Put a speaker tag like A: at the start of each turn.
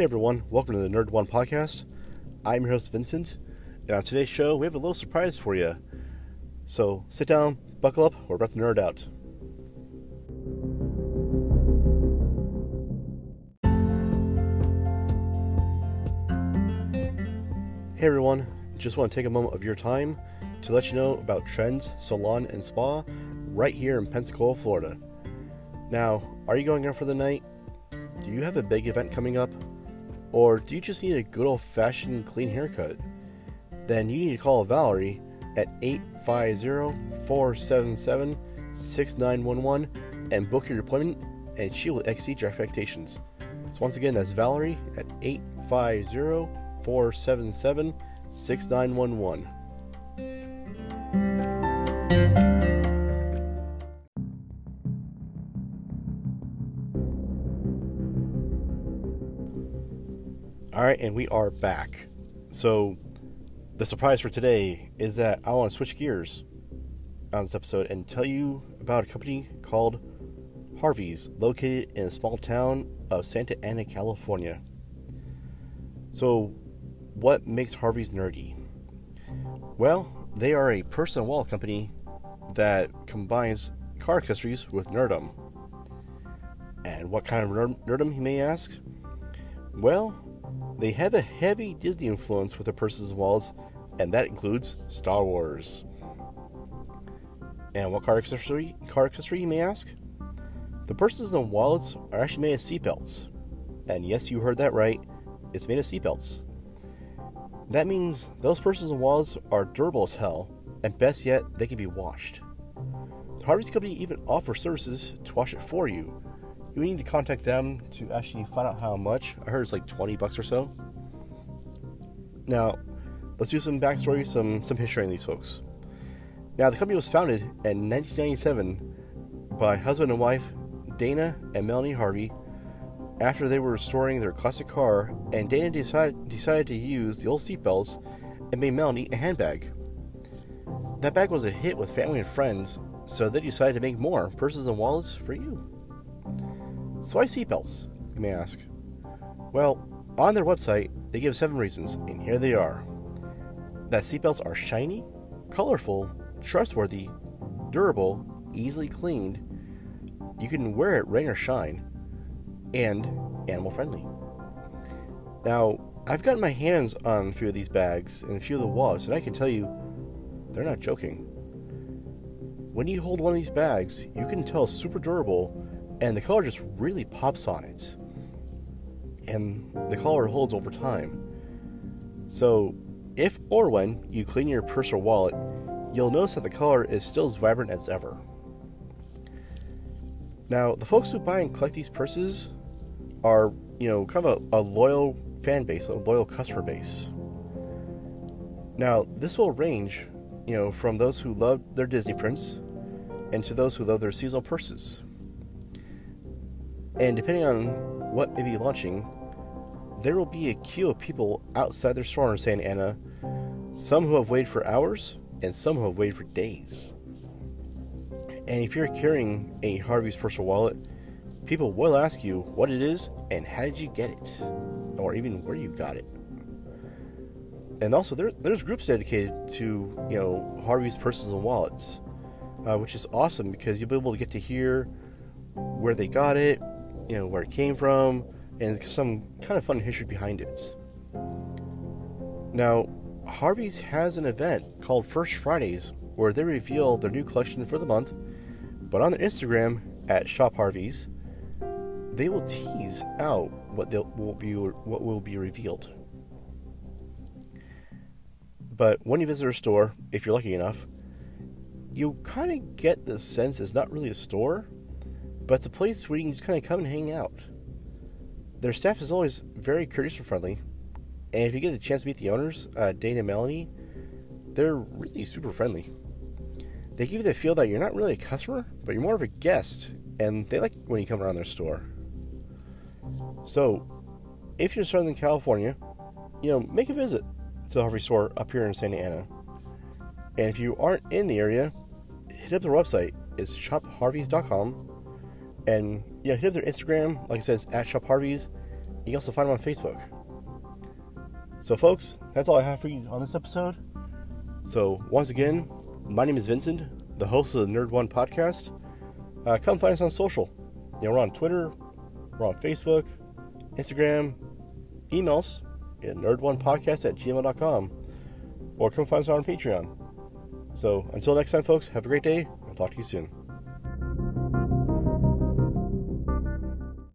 A: Hey everyone, welcome to the Nerd One podcast. I'm your host Vincent, and on today's show we have a little surprise for you. So sit down, buckle up, we're about to nerd out. Hey everyone, just want to take a moment of your time to let you know about Trends Salon and Spa right here in Pensacola, Florida. Now, are you going out for the night? Do you have a big event coming up? Or do you just need a good old fashioned clean haircut? Then you need to call Valerie at 850 477 6911 and book your appointment, and she will exceed your expectations. So, once again, that's Valerie at 850 477 6911. All right, and we are back. So, the surprise for today is that I want to switch gears on this episode and tell you about a company called Harvey's, located in a small town of Santa Ana, California. So, what makes Harvey's nerdy? Well, they are a personal wall company that combines car accessories with nerdum. And what kind of nerdum, you may ask? Well, they have a heavy Disney influence with their purses and wallets, and that includes Star Wars. And what car accessory? Car accessory, you may ask? The purses and wallets are actually made of seatbelts. And yes, you heard that right. It's made of seatbelts. That means those purses and wallets are durable as hell, and best yet, they can be washed. The Harvey's company even offers services to wash it for you, you need to contact them to actually find out how much. I heard it's like 20 bucks or so. Now, let's do some backstory, some some history on these folks. Now, the company was founded in 1997 by husband and wife Dana and Melanie Harvey after they were restoring their classic car, and Dana decided, decided to use the old seatbelts and made Melanie a handbag. That bag was a hit with family and friends, so they decided to make more purses and wallets for you. So why seatbelts, you may ask? Well, on their website, they give seven reasons, and here they are. That seatbelts are shiny, colorful, trustworthy, durable, easily cleaned, you can wear it rain or shine, and animal friendly. Now, I've gotten my hands on a few of these bags and a few of the wallets, and I can tell you, they're not joking. When you hold one of these bags, you can tell it's super durable and the color just really pops on it. And the color holds over time. So, if or when you clean your purse or wallet, you'll notice that the color is still as vibrant as ever. Now, the folks who buy and collect these purses are, you know, kind of a, a loyal fan base, a loyal customer base. Now, this will range, you know, from those who love their Disney prints and to those who love their seasonal purses. And depending on what may be launching, there will be a queue of people outside their store in Santa Ana, some who have waited for hours and some who have waited for days. And if you're carrying a Harvey's personal wallet, people will ask you what it is and how did you get it, or even where you got it. And also, there, there's groups dedicated to you know Harvey's purses and wallets, uh, which is awesome because you'll be able to get to hear where they got it, you know where it came from and some kind of fun history behind it. Now, Harvey's has an event called First Fridays where they reveal their new collection for the month, but on their Instagram at Shop Harvey's, they will tease out what will be what will be revealed. But when you visit a store, if you're lucky enough, you kind of get the sense it's not really a store, but it's a place where you can just kind of come and hang out. Their staff is always very courteous and friendly, and if you get the chance to meet the owners, uh, Dana and Melanie, they're really super friendly. They give you the feel that you're not really a customer, but you're more of a guest, and they like when you come around their store. So, if you're in Southern California, you know, make a visit to the Harvey store up here in Santa Ana. And if you aren't in the area, hit up their website. It's shopharveys.com and yeah, hit up their Instagram, like it says at Shop Harvey's, You can also find them on Facebook. So, folks, that's all I have for you on this episode. So, once again, my name is Vincent, the host of the Nerd One podcast. Uh, come find us on social. You know, we're on Twitter, we're on Facebook, Instagram, emails at nerd1podcast at gmail.com, or come find us on Patreon. So, until next time, folks, have a great day. I'll talk to you soon.